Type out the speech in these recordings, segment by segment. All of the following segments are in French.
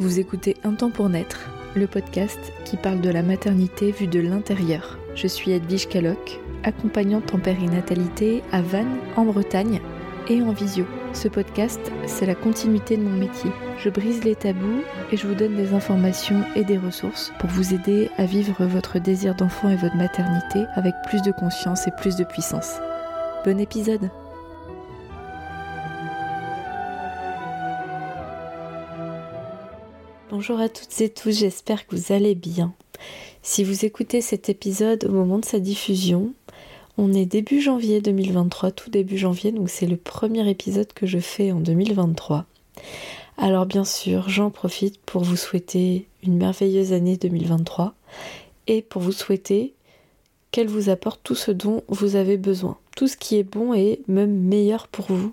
Vous écoutez Un temps pour naître, le podcast qui parle de la maternité vue de l'intérieur. Je suis Edwige Caloc, accompagnante en périnatalité à Vannes, en Bretagne, et en visio. Ce podcast, c'est la continuité de mon métier. Je brise les tabous et je vous donne des informations et des ressources pour vous aider à vivre votre désir d'enfant et votre maternité avec plus de conscience et plus de puissance. Bon épisode Bonjour à toutes et tous, j'espère que vous allez bien. Si vous écoutez cet épisode au moment de sa diffusion, on est début janvier 2023, tout début janvier, donc c'est le premier épisode que je fais en 2023. Alors bien sûr, j'en profite pour vous souhaiter une merveilleuse année 2023 et pour vous souhaiter qu'elle vous apporte tout ce dont vous avez besoin, tout ce qui est bon et même meilleur pour vous.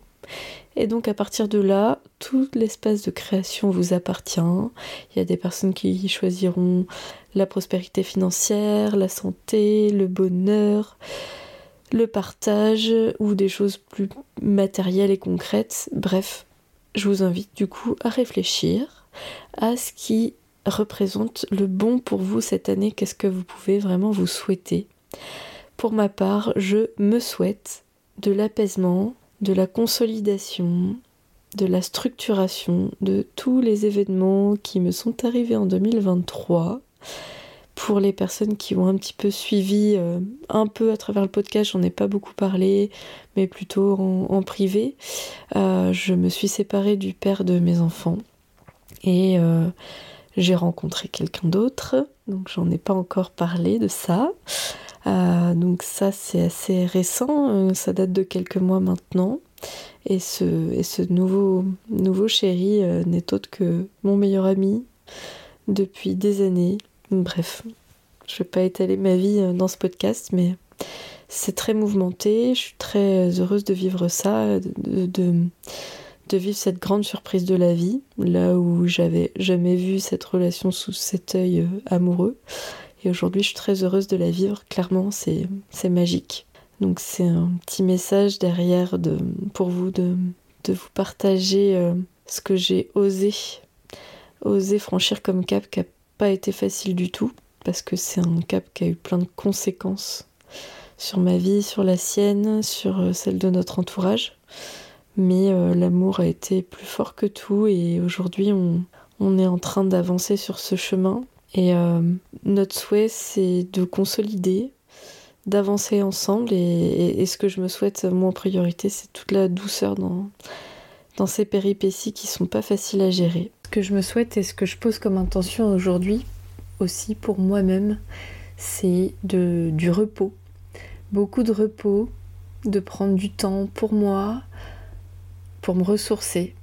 Et donc à partir de là, tout l'espace de création vous appartient. Il y a des personnes qui choisiront la prospérité financière, la santé, le bonheur, le partage ou des choses plus matérielles et concrètes. Bref, je vous invite du coup à réfléchir à ce qui représente le bon pour vous cette année, qu'est-ce que vous pouvez vraiment vous souhaiter? Pour ma part, je me souhaite de l'apaisement, de la consolidation, de la structuration de tous les événements qui me sont arrivés en 2023 pour les personnes qui ont un petit peu suivi euh, un peu à travers le podcast, j'en ai pas beaucoup parlé, mais plutôt en, privé. Euh, je me suis séparée du père de mes enfants et euh, j'ai rencontré quelqu'un d'autre, donc j'en ai pas encore parlé de ça. Donc ça c'est assez récent, ça date de quelques mois maintenant. Et ce, nouveau, chéri n'est autre que mon meilleur ami depuis des années Bref, je vais pas étaler ma vie euh, dans ce podcast, mais c'est très mouvementé. Je suis très heureuse de vivre ça, de, de, vivre cette grande surprise de la vie, là où j'avais jamais vu cette relation sous cet œil euh, amoureux. Et aujourd'hui, je suis très heureuse de la vivre. Clairement, c'est magique. Donc c'est un petit message derrière de, pour vous de, de vous partager euh, ce que j'ai osé, osé franchir comme cap qui pas été facile du tout, parce que c'est un cap qui a eu plein de conséquences sur ma vie, sur la sienne, sur euh, celle de notre entourage. Mais euh, l'amour a été plus fort que tout et aujourd'hui on, on, est en train d'avancer sur ce chemin. Et euh, notre souhait c'est de consolider, d'avancer ensemble et, ce que je me souhaite moi en priorité c'est toute la douceur dans, dans ces péripéties qui sont pas faciles à gérer. Ce que je me souhaite et ce que je pose comme intention aujourd'hui, aussi pour moi-même, c'est du repos. Beaucoup de repos, de prendre du temps pour moi, pour me ressourcer,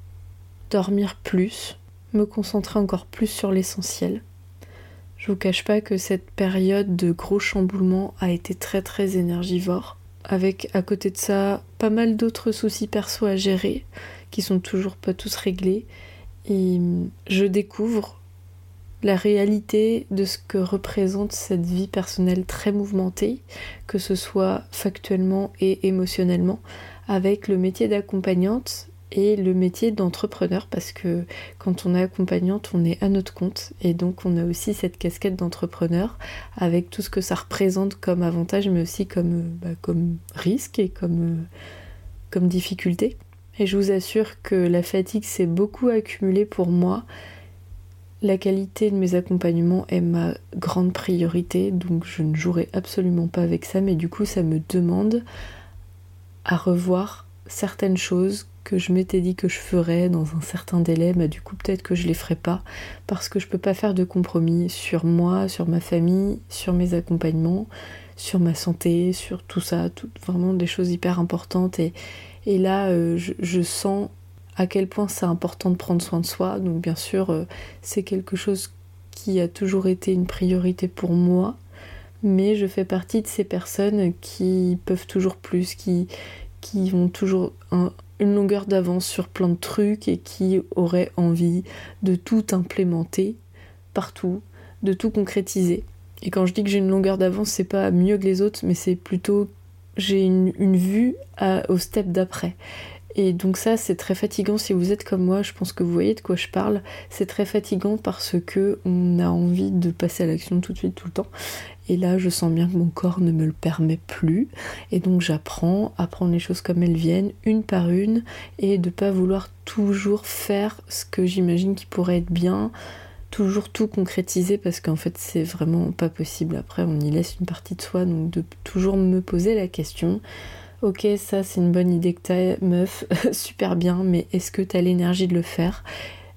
dormir plus, me concentrer encore plus sur l'essentiel. Je vous cache pas que cette période de gros chamboulements a été très très énergivore, avec à côté de ça pas mal d'autres soucis perso à gérer qui sont toujours pas tous réglés. Et je découvre la réalité de ce que représente cette vie personnelle très mouvementée, que ce soit factuellement et émotionnellement, avec le métier d'accompagnante et le métier d'entrepreneur, parce que quand on est accompagnante, on est à notre compte, et donc on a aussi cette casquette d'entrepreneur, avec tout ce que ça représente comme avantage, mais aussi comme, bah, comme risque et comme, comme difficulté. Et je vous assure que la fatigue s'est beaucoup accumulée pour moi. La qualité de mes accompagnements est ma grande priorité, donc je ne jouerai absolument pas avec ça, mais du coup ça me demande à revoir certaines choses que je m'étais dit que je ferais dans un certain délai, mais du coup peut-être que je les ferai pas parce que je peux pas faire de compromis sur moi, sur ma famille, sur mes accompagnements, sur ma santé, sur tout ça, tout, vraiment des choses hyper importantes et, et là, euh, je, sens à quel point c'est important de prendre soin de soi. Donc bien sûr, euh, c'est quelque chose qui a toujours été une priorité pour moi. Mais je fais partie de ces personnes qui peuvent toujours plus, qui, qui ont toujours longueur d'avance sur plein de trucs et qui auraient envie de tout implémenter partout, de tout concrétiser. Et quand je dis que j'ai une longueur d'avance, c'est pas mieux que les autres, mais c'est plutôt j'ai une, vue au step d'après. Et donc ça, c'est très fatigant si vous êtes comme moi, je pense que vous voyez de quoi je parle. C'est très fatigant parce que on a envie de passer à l'action tout de suite, tout le temps. Et là, je sens bien que mon corps ne me le permet plus. Et donc j'apprends à prendre les choses comme elles viennent, une par une, et de pas vouloir toujours faire ce que j'imagine qui pourrait être bien, toujours tout concrétiser parce qu'en fait c'est vraiment pas possible. Après on y laisse une partie de soi, donc de toujours me poser la question. Ok, ça c'est une bonne idée que t'as, meuf, super bien, mais est-ce que t'as l'énergie de le faire?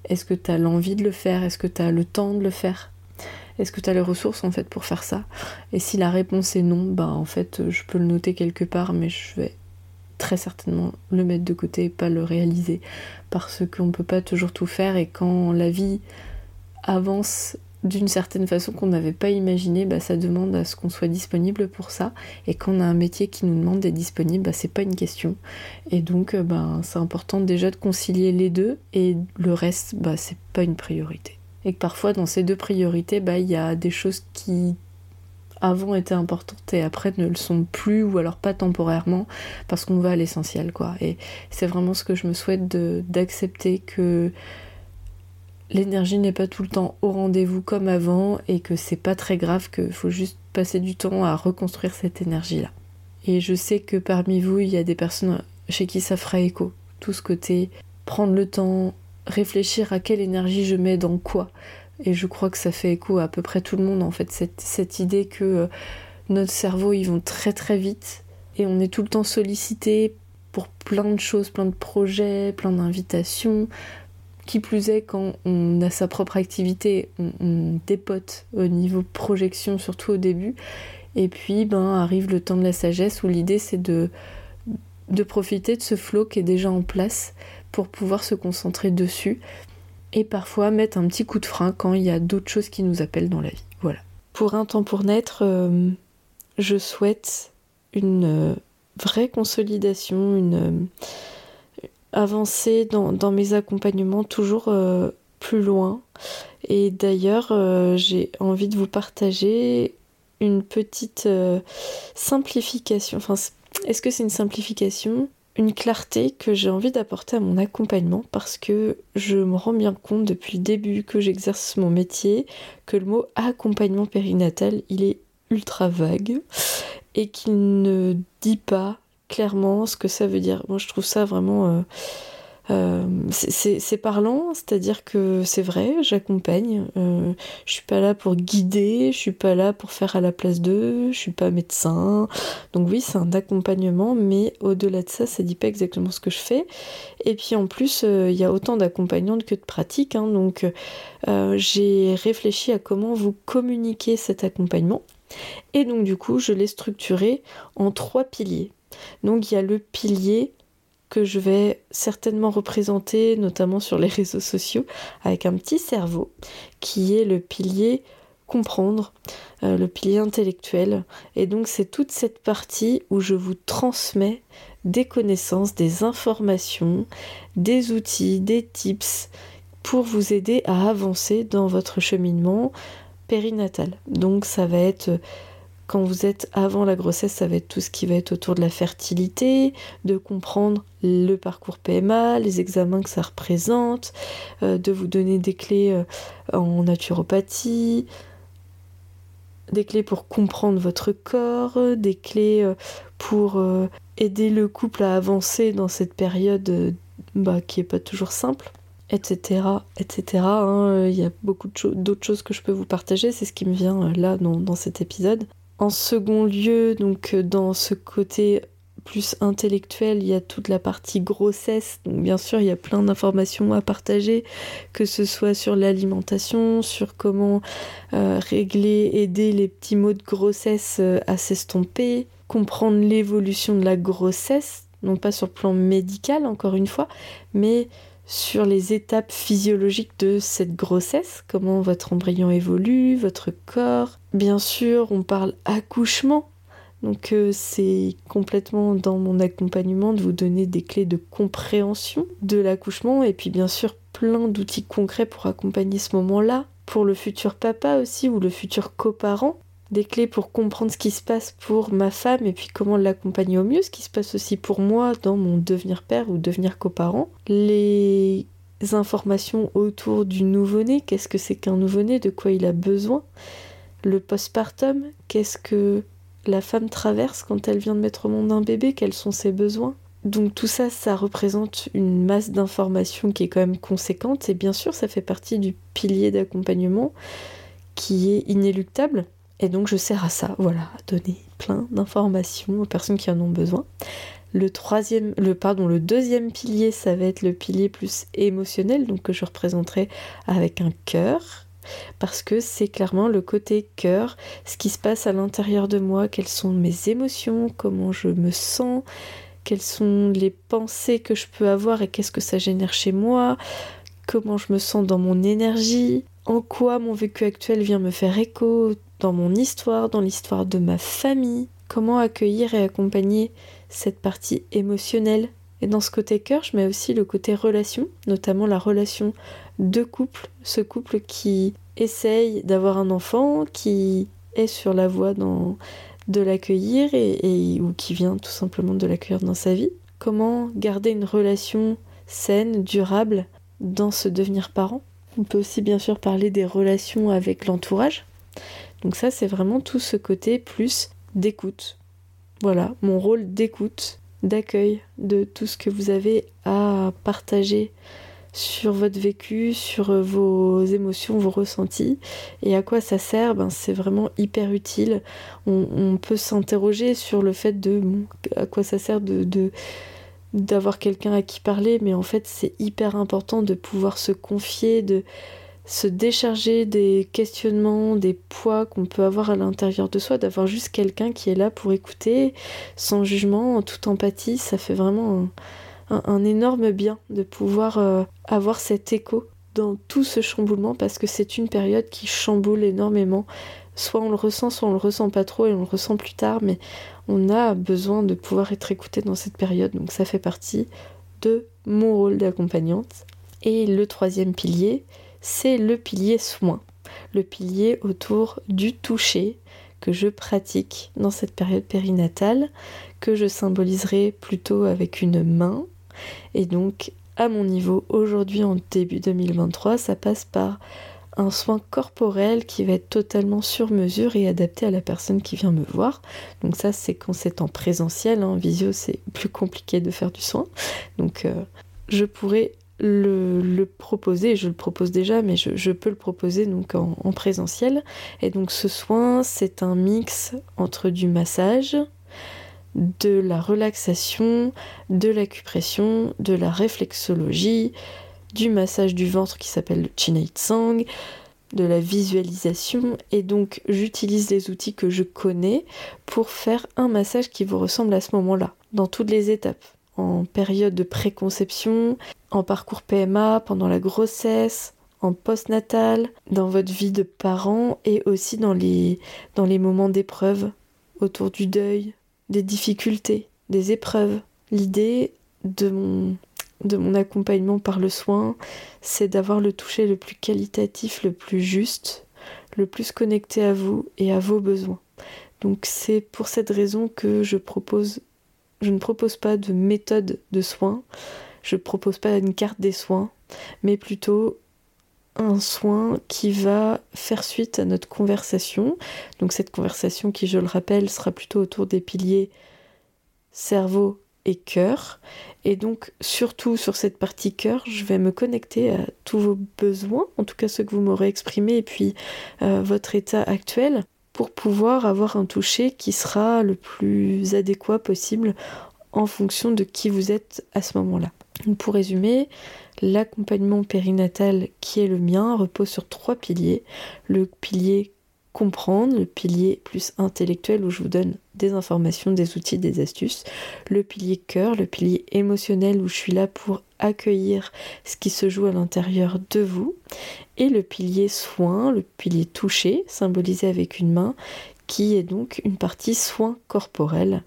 Est-ce que t'as l'envie de le faire? Est-ce que t'as le temps de le faire? Est-ce que t'as les ressources en fait pour faire ça? Et si la réponse est non, bah en fait je peux le noter quelque part, mais je vais très certainement le mettre de côté et pas le réaliser parce qu'on peut pas toujours tout faire et quand la vie avance d'une certaine façon qu'on n'avait pas imaginé, bah, ça demande à ce qu'on soit disponible pour ça. Et quand on a un métier qui nous demande d'être disponible, bah, c'est pas une question. Et donc, euh, bah, c'est important déjà de concilier les deux, et le reste, bah, c'est pas une priorité. Et que parfois, dans ces deux priorités, bah, il y a des choses qui avant étaient importantes et après ne le sont plus ou alors pas temporairement parce qu'on va à l'essentiel quoi et c'est vraiment ce que je me souhaite d'accepter que l'énergie n'est pas tout le temps au rendez-vous comme avant et que c'est pas très grave, qu'il faut juste passer du temps à reconstruire cette énergie-là. Et je sais que parmi vous, il y a des personnes chez qui ça fera écho. Tout ce côté, prendre le temps, réfléchir à quelle énergie je mets dans quoi. Et je crois que ça fait écho à peu près tout le monde, en fait, cette, cette idée que euh, notre cerveau, ils vont très très vite et on est tout le temps sollicité pour plein de choses, plein de projets, plein d'invitations, qui plus est, quand on a sa propre activité, on, dépote au niveau projection, surtout au début. Et puis, ben, arrive le temps de la sagesse où l'idée c'est de, de profiter de ce flow qui est déjà en place pour pouvoir se concentrer dessus et parfois mettre un petit coup de frein quand il y a d'autres choses qui nous appellent dans la vie. Voilà. Pour un temps pour naître, euh, je souhaite une euh, vraie consolidation, une avancer dans, mes accompagnements toujours euh, plus loin. Et d'ailleurs, euh, j'ai envie de vous partager une petite euh, simplification. Enfin, est-ce que c'est une simplification? Une clarté que j'ai envie d'apporter à mon accompagnement parce que je me rends bien compte depuis le début que j'exerce mon métier que le mot accompagnement périnatal, il est ultra vague et qu'il ne dit pas clairement ce que ça veut dire. Moi, je trouve ça vraiment. Euh, euh, c'est parlant, c'est-à-dire que c'est vrai, j'accompagne. Euh, je suis pas là pour guider, je suis pas là pour faire à la place d'eux, je suis pas médecin. Donc oui, c'est un accompagnement, mais au-delà de ça, ça dit pas exactement ce que je fais. Et puis en plus, il y a autant d'accompagnantes que de pratiques. Hein, donc j'ai réfléchi à comment vous communiquer cet accompagnement. Et donc du coup, je l'ai structuré en trois piliers. Donc il y a le pilier que je vais certainement représenter, notamment sur les réseaux sociaux, avec un petit cerveau, qui est le pilier comprendre, euh, le pilier intellectuel. Et donc c'est toute cette partie où je vous transmets des connaissances, des informations, des outils, des tips pour vous aider à avancer dans votre cheminement périnatal. Donc ça va être quand vous êtes avant la grossesse, ça va être tout ce qui va être autour de la fertilité, de comprendre le parcours PMA, les examens que ça représente, euh, de vous donner des clés euh, en naturopathie, des clés pour comprendre votre corps, des clés euh, pour aider le couple à avancer dans cette période bah, qui n'est pas toujours simple etc. etc. Hein. Il y a beaucoup d'autres choses que je peux vous partager, c'est ce qui me vient là dans cet épisode. En second lieu, donc euh, dans ce côté plus intellectuel, il y a toute la partie grossesse. Donc bien sûr, il y a plein d'informations à partager, que ce soit sur l'alimentation, sur comment euh, régler, aider les petits maux de grossesse euh, à s'estomper, comprendre l'évolution de la grossesse, non pas sur le plan médical encore une fois, mais sur les étapes physiologiques de cette grossesse, comment votre embryon évolue, votre corps. Bien sûr, on parle accouchement, donc euh, c'est complètement dans mon accompagnement de vous donner des clés de compréhension de l'accouchement et puis bien sûr plein d'outils concrets pour accompagner ce moment-là, pour le futur papa aussi ou le futur coparent. Des clés pour comprendre ce qui se passe pour ma femme et puis comment l'accompagner au mieux, ce qui se passe aussi pour moi dans mon devenir père ou devenir coparent, les informations autour du nouveau-né, qu'est-ce que c'est qu'un nouveau-né, de quoi il a besoin, le postpartum, qu'est-ce que la femme traverse quand elle vient de mettre au monde un bébé, quels sont ses besoins. Donc tout ça, ça représente une masse d'informations qui est quand même conséquente et bien sûr ça fait partie du pilier d'accompagnement qui est inéluctable et donc je sers à ça, voilà, à donner plein d'informations aux personnes qui en ont besoin. Le troisième, le pardon, le deuxième pilier, ça va être le pilier plus émotionnel, donc que je représenterai avec un cœur, parce que c'est clairement le côté cœur, ce qui se passe à l'intérieur de moi, quelles sont mes émotions, comment je me sens, quelles sont les pensées que je peux avoir et qu'est-ce que ça génère chez moi, comment je me sens dans mon énergie, en quoi mon vécu actuel vient me faire écho, dans mon histoire, dans l'histoire de ma famille, comment accueillir et accompagner cette partie émotionnelle. Et dans ce côté cœur, je mets aussi le côté relation, notamment la relation de couple, ce couple qui essaye d'avoir un enfant, qui est sur la voie de l'accueillir et, ou qui vient tout simplement de l'accueillir dans sa vie. Comment garder une relation saine, durable dans ce devenir parent? On peut aussi bien sûr parler des relations avec l'entourage, donc ça, c'est vraiment tout ce côté plus d'écoute. Voilà, mon rôle d'écoute, d'accueil de tout ce que vous avez à partager sur votre vécu, sur vos émotions, vos ressentis. Et à quoi ça sert? Ben, C'est vraiment hyper utile. On, peut s'interroger sur le fait de à quoi ça sert d'avoir quelqu'un à qui parler, mais en fait c'est hyper important de pouvoir se confier, de se décharger des questionnements, des poids qu'on peut avoir à l'intérieur de soi, d'avoir juste quelqu'un qui est là pour écouter, sans jugement, en toute empathie, ça fait vraiment un, énorme bien de pouvoir euh, avoir cet écho dans tout ce chamboulement parce que c'est une période qui chamboule énormément. Soit on le ressent, soit on le ressent pas trop et on le ressent plus tard, mais on a besoin de pouvoir être écouté dans cette période. Donc ça fait partie de mon rôle d'accompagnante. Et le troisième pilier, c'est le pilier soin, le pilier autour du toucher que je pratique dans cette période périnatale, que je symboliserai plutôt avec une main. Et donc, à mon niveau, aujourd'hui en début 2023, ça passe par un soin corporel qui va être totalement sur mesure et adapté à la personne qui vient me voir. Donc ça, c'est quand c'est en présentiel. En visio, c'est plus compliqué de faire du soin. Donc euh, je pourrais le, proposer, je le propose déjà, mais je, peux le proposer donc en, présentiel. Et donc ce soin, c'est un mix entre du massage, de la relaxation, de l'acupression, de la réflexologie, du massage du ventre qui s'appelle le Chinai Tsang, de la visualisation. Et donc j'utilise les outils que je connais pour faire un massage qui vous ressemble à ce moment-là, dans toutes les étapes en période de préconception, en parcours PMA, pendant la grossesse, en postnatal, dans votre vie de parent et aussi dans les, dans les moments d'épreuve, autour du deuil, des difficultés, des épreuves. L'idée de mon, de mon accompagnement par le soin, c'est d'avoir le toucher le plus qualitatif, le plus juste, le plus connecté à vous et à vos besoins. Donc c'est pour cette raison que je propose je ne propose pas de méthode de soins, je ne propose pas une carte des soins, mais plutôt un soin qui va faire suite à notre conversation. Donc cette conversation qui, je le rappelle, sera plutôt autour des piliers cerveau et cœur. Et donc surtout sur cette partie cœur, je vais me connecter à tous vos besoins, en tout cas ceux que vous m'aurez exprimés, et puis euh, votre état actuel, pour pouvoir avoir un toucher qui sera le plus adéquat possible en fonction de qui vous êtes à ce moment-là. Pour résumer, l'accompagnement périnatal qui est le mien repose sur trois piliers. Le pilier comprendre, le pilier plus intellectuel où je vous donne des informations, des outils, des astuces, le pilier cœur, le pilier émotionnel où je suis là pour accueillir ce qui se joue à l'intérieur de vous, et le pilier soin, le pilier touché, symbolisé avec une main, qui est donc une partie soin corporel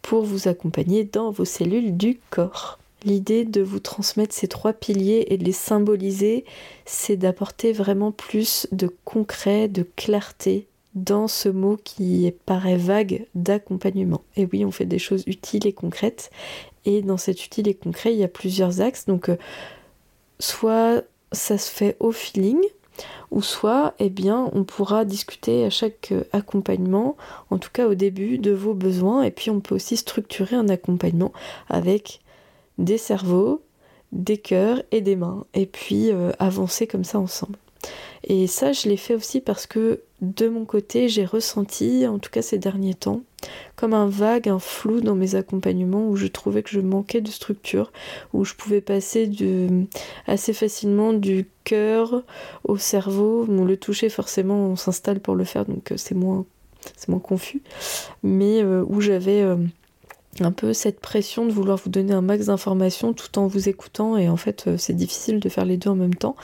pour vous accompagner dans vos cellules du corps. L'idée de vous transmettre ces trois piliers et de les symboliser, c'est d'apporter vraiment plus de concret, de clarté dans ce mot qui paraît vague d'accompagnement. Et oui, on fait des choses utiles et concrètes. Et dans cet utile et concret, il y a plusieurs axes. Donc, euh, soit ça se fait au feeling, ou soit, eh bien, on pourra discuter à chaque euh, accompagnement, en tout cas au début, de vos besoins. Et puis, on peut aussi structurer un accompagnement avec des cerveaux, des cœurs et des mains. Et puis, euh, avancer comme ça ensemble. Et ça, je l'ai fait aussi parce que de mon côté, j'ai ressenti, en tout cas ces derniers temps, comme un vague, un flou dans mes accompagnements où je trouvais que je manquais de structure, où je pouvais passer assez facilement du cœur au cerveau. Bon, le toucher, forcément, on s'installe pour le faire, donc euh, c'est moins, moins confus, mais euh, où j'avais. Un peu cette pression de vouloir vous donner un max d'informations tout en vous écoutant et en fait c'est difficile de faire les deux en même temps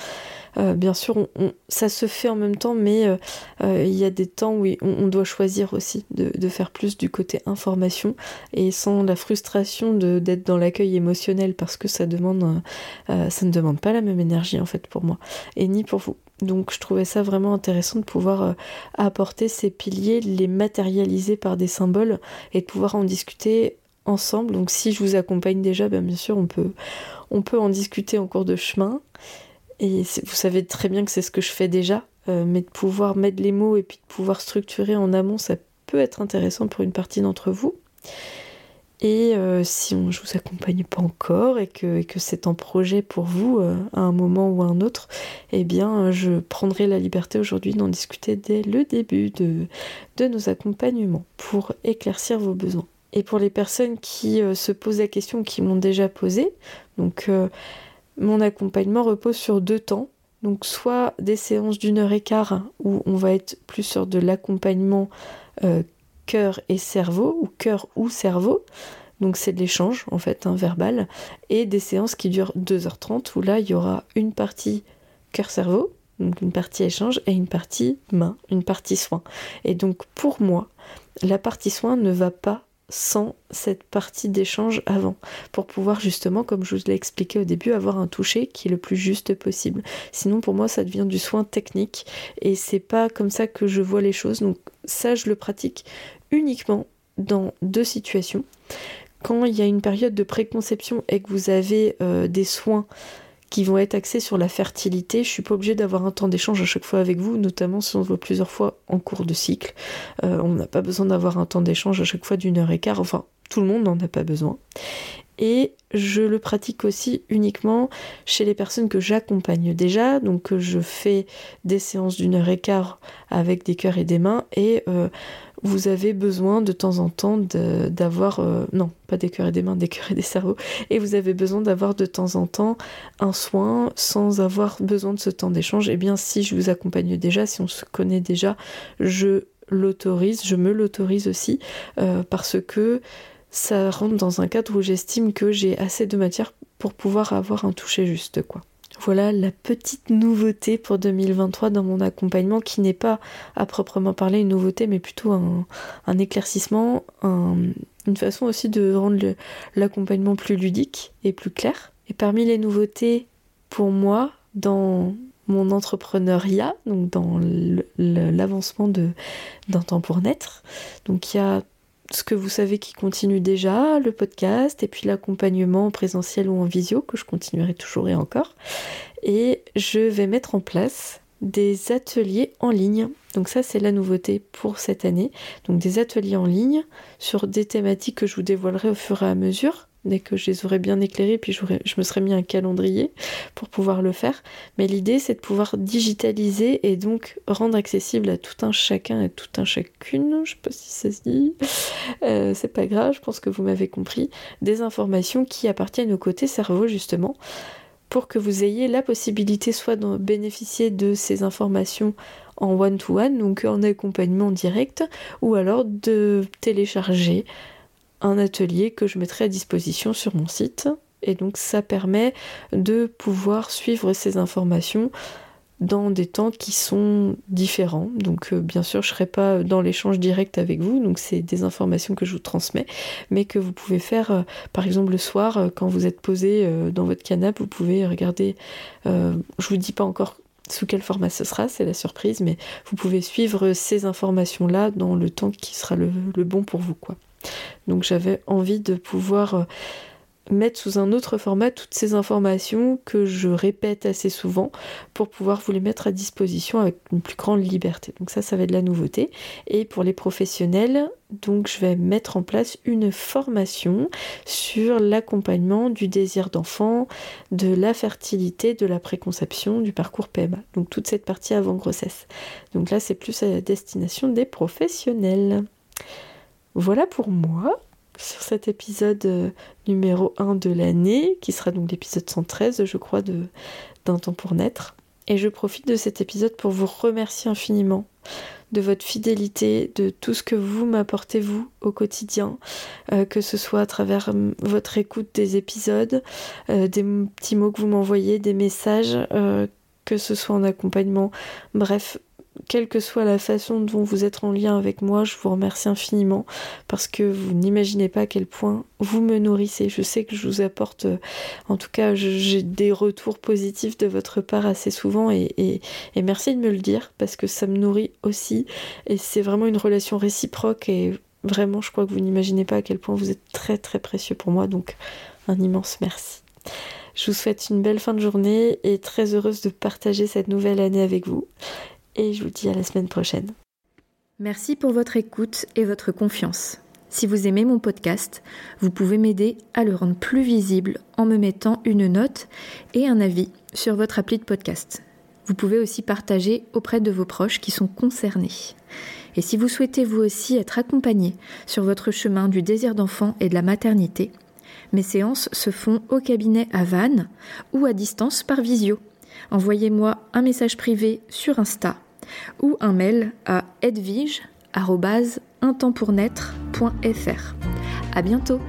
euh, bien sûr, ça se fait en même temps, mais euh, euh, il y a des temps où on, doit choisir aussi de, faire plus du côté information et sans la frustration d'être dans l'accueil émotionnel parce que ça demande, ça ne demande pas la même énergie en fait pour moi et ni pour vous. Donc je trouvais ça vraiment intéressant de pouvoir apporter ces piliers, les matérialiser par des symboles et de pouvoir en discuter ensemble. Donc si je vous accompagne déjà, ben, bien sûr on peut, on peut en discuter en cours de chemin. Et vous savez très bien que c'est ce que je fais déjà, euh, mais de pouvoir mettre les mots et puis de pouvoir structurer en amont, ça peut être intéressant pour une partie d'entre vous. Et euh, si on, je vous accompagne pas encore et que, c'est en projet pour vous euh, à un moment ou à un autre, eh bien je prendrai la liberté aujourd'hui d'en discuter dès le début de nos accompagnements pour éclaircir vos besoins. Et pour les personnes qui se posent la question, qui m'ont déjà posé, donc mon accompagnement repose sur deux temps. Donc soit des séances d'une heure et quart où on va être plus sur de l'accompagnement euh, cœur et cerveau, ou cœur ou cerveau. Donc c'est de l'échange en fait, un verbal. Et des séances qui durent 2h30 où là il y aura une partie cœur-cerveau, donc une partie échange, et une partie main, une partie soin. Et donc pour moi, la partie soin ne va pas sans cette partie d'échange avant, pour pouvoir justement, comme je vous l'ai expliqué au début, avoir un toucher qui est le plus juste possible. Sinon, pour moi, ça devient du soin technique et c'est pas comme ça que je vois les choses. Donc, ça, je le pratique uniquement dans deux situations. Quand il y a une période de préconception et que vous avez euh, des soins qui vont être axés sur la fertilité. Je suis pas obligée d'avoir un temps d'échange à chaque fois avec vous, notamment si on se voit plusieurs fois en cours de cycle. Euh, on n'a pas besoin d'avoir un temps d'échange à chaque fois d'une heure et quart. Enfin, tout le monde n'en a pas besoin. Et je le pratique aussi uniquement chez les personnes que j'accompagne déjà. Donc je fais des séances d'une heure et quart avec des cœurs et des mains. Et euh, vous avez besoin de temps en temps d'avoir, euh, non, pas des cœurs et des mains, des cœurs et des cerveaux, et vous avez besoin d'avoir de temps en temps un soin sans avoir besoin de ce temps d'échange, et eh bien si je vous accompagne déjà, si on se connaît déjà, je l'autorise, je me l'autorise aussi, euh, parce que ça rentre dans un cadre où j'estime que j'ai assez de matière pour pouvoir avoir un toucher juste, quoi. Voilà la petite nouveauté pour 2023 dans mon accompagnement qui n'est pas à proprement parler une nouveauté mais plutôt un, éclaircissement, une façon aussi de rendre l'accompagnement plus ludique et plus clair. Et parmi les nouveautés pour moi dans mon entrepreneuriat, donc dans l'avancement d'un temps pour naître, donc il y a ce que vous savez qui continue déjà, le podcast, et puis l'accompagnement en présentiel ou en visio, que je continuerai toujours et encore. Et je vais mettre en place des ateliers en ligne. Donc ça c'est la nouveauté pour cette année. Donc des ateliers en ligne sur des thématiques que je vous dévoilerai au fur et à mesure dès que je les aurais bien éclairés, puis je me serais mis un calendrier pour pouvoir le faire. Mais l'idée, c'est de pouvoir digitaliser et donc rendre accessible à tout un chacun et tout un chacune, je sais pas si ça se dit, euh, c'est pas grave, je pense que vous m'avez compris, des informations qui appartiennent au côté cerveau justement, pour que vous ayez la possibilité soit de bénéficier de ces informations en one-to-one, -one, donc en accompagnement direct, ou alors de télécharger un atelier que je mettrai à disposition sur mon site. Et donc ça permet de pouvoir suivre ces informations dans des temps qui sont différents. Donc euh, bien sûr, je ne serai pas dans l'échange direct avec vous, donc c'est des informations que je vous transmets, mais que vous pouvez faire, euh, par exemple le soir, euh, quand vous êtes posé dans votre canapé, vous pouvez regarder, je vous dis pas encore Sous quel format ce sera, c'est la surprise, mais vous pouvez suivre ces informations-là dans le temps qui sera le, le bon pour vous. quoi. Donc j'avais envie de pouvoir euh, mettre sous un autre format toutes ces informations que je répète assez souvent pour pouvoir vous les mettre à disposition avec une plus grande liberté. Donc ça, ça va être de la nouveauté. Et pour les professionnels, donc je vais mettre en place une formation sur l'accompagnement du désir d'enfant, de la fertilité, de la préconception, du parcours PMA. Donc toute cette partie avant grossesse. Donc là, c'est plus à la destination des professionnels. Voilà pour moi sur cet épisode euh, numéro 1 de l'année, qui sera donc l'épisode 113, je crois, d'un temps pour naître. Et je profite de cet épisode pour vous remercier infiniment de votre fidélité, de tout ce que vous m'apportez vous au quotidien, euh, que ce soit à travers hum, votre écoute des épisodes, euh, des petits mots que vous m'envoyez, des messages, que ce soit en accompagnement, bref, quelle que soit la façon dont vous êtes en lien avec moi, je vous remercie infiniment parce que vous n'imaginez pas à quel point vous me nourrissez. Je sais que je vous apporte, euh, en tout cas, j'ai des retours positifs de votre part assez souvent et, merci de me le dire parce que ça me nourrit aussi et c'est vraiment une relation réciproque et vraiment, je crois que vous n'imaginez pas à quel point vous êtes très très précieux pour moi. Donc, un immense merci. Je vous souhaite une belle fin de journée et très heureuse de partager cette nouvelle année avec vous et je vous dis à la semaine prochaine. Merci pour votre écoute et votre confiance. Si vous aimez mon podcast, vous pouvez m'aider à le rendre plus visible en me mettant une note et un avis sur votre appli de podcast. Vous pouvez aussi partager auprès de vos proches qui sont concernés. Et si vous souhaitez vous aussi être accompagné sur votre chemin du désir d'enfant et de la maternité, mes séances se font au cabinet à Vannes ou à distance par visio. Envoyez-moi un message privé sur Insta ou un mail à edvige.untempournaître.fr. À bientôt!